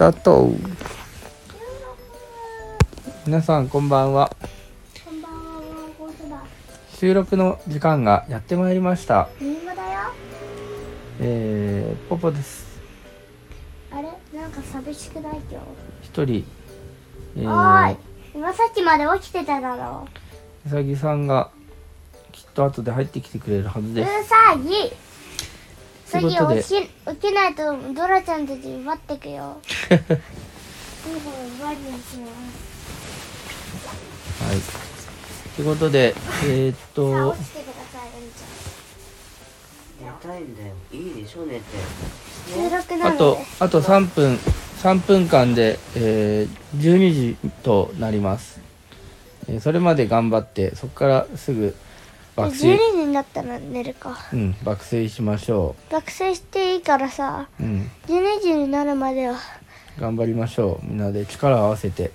タート皆さんこんばんはこんばんは、ゴースだ。収録の時間がやってまいりました。えー、ポポですあれ？なんか寂しくない今一人えー。今さっきまで起きてただろうさぎさんがきっと後で入ってきてくれるはずう。うですさぎ。さっきということで。起き起きないとドラちゃんたち奪ってくよ。はい。ということでえー、っと。あとあと3分3分間で、えー、12時となります、えーそれまで頑張ってそこからすぐ爆12睡時になったら寝るか。うん爆睡しましょ爆睡していいからさ、ううん12時になるまでは。頑張りましょう。みんなで力を合わせて。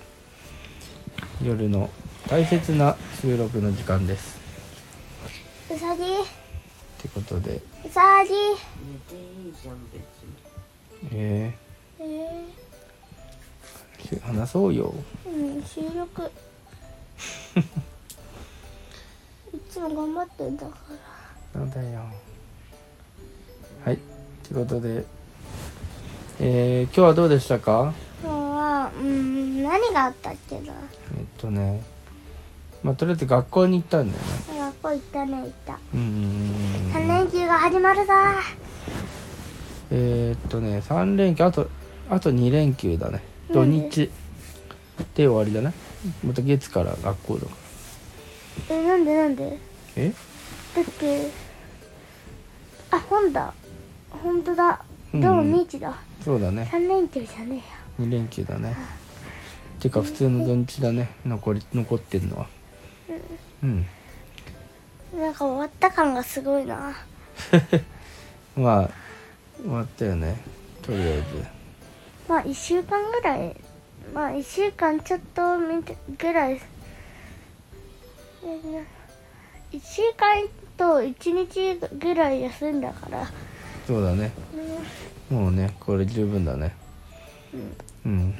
夜の大切な収録の時間です。うさぎ。ってことで。うさぎ。ええー、し話そうよ。ー、うん、収録。いつも頑張ってんだから。なんだよ。はい。ということでえー、今日はどうでしたか？今日は、うん、何があったっけな？えっとねまあとりあえず学校に行ったんだよね。学校行ったね、行った。うんうんうん3連休が始まるぞ。えー、っとね3連休あとあと2連休だね。土日でで終わりだね。また月から学校だか。らえ、なんでなんで？え？だって、あ、本だ。ほんとだ。うん土日だ。そうだね3連休じゃね2連休だねてか普通の土日だね残り残ってるのはうんえよ。なんか終わった感がすごいな。まあ終わったよねとりあえずまあ、1週間ぐらい。まあ、1週間ちょっと見てぐらい。1週間と1日ぐらい休んだから。そうだね。もうねこれ十分だね。うん。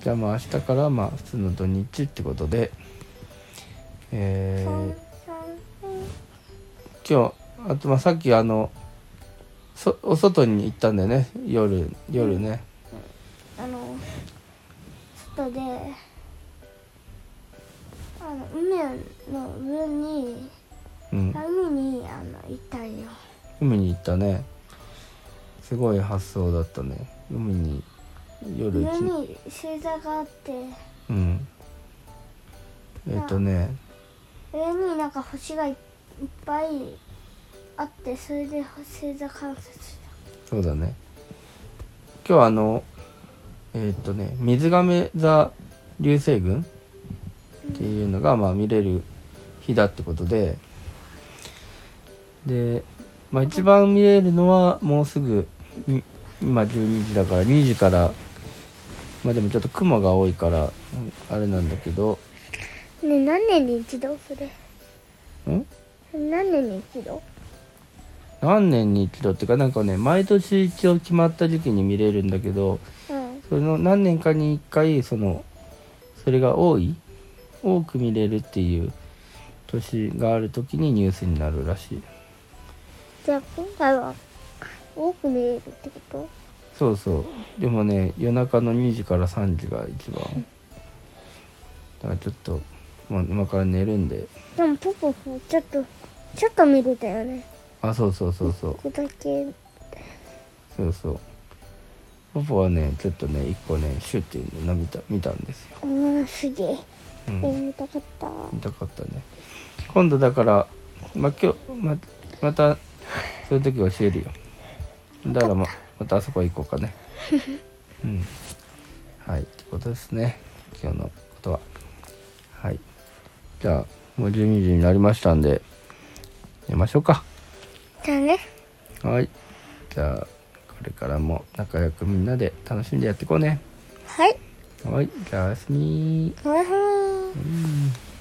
じゃあまあ明日からまあ普通の土日ってことで。えー、今日あとまあさっきあのそお外に行ったんだよね。夜夜ね、あの外であの海の上にうん、海にあの行ったんよ。海に行ったね。すごい発想だったね。海に夜上一に星座があって。うん。えっ、とね。上になんか星がいっぱいあってそれで星座観察した。そうだね。今日はあのえっ、とね水亀座流星群っていうのがまあ見れる日だってことで。で、まあ、一番見れるのはもうすぐに今12時だから2時からまあでもちょっと雲が多いからうんあれなんだけど。ねえ何年に一度それ？ん？何年に一度？何年に一度っていうかなんかね毎年一応決まった時期に見れるんだけどうん。その何年かに1回そのそれが多い多く見れるっていう年がある時にニュースになるらしい。じゃあ今回は多く見えるってこと？そうそう。でもね夜中の2時から3時が一番。だからちょっと、まあ、今から寝るんで。でもポポポちょっとちょっと見れたよね。あそうそうそうそう。ここだけそうそう。ポポはねちょっとね1個ねシュッていうの見た見たんですよ、うんすげえうん。え見たかった。見たかったね。今度だからまあ今日ままたそういう時教えるよ。だからままたあそこ行こうかね。うん。はい。ってことですね。今日のことは。はい。じゃあもう12時になりましたんで寝ましょうか。じゃあね。はい。じゃあこれからも仲良くみんなで楽しんでやっていこうね。はい。はい。じゃあおやすみ Mm.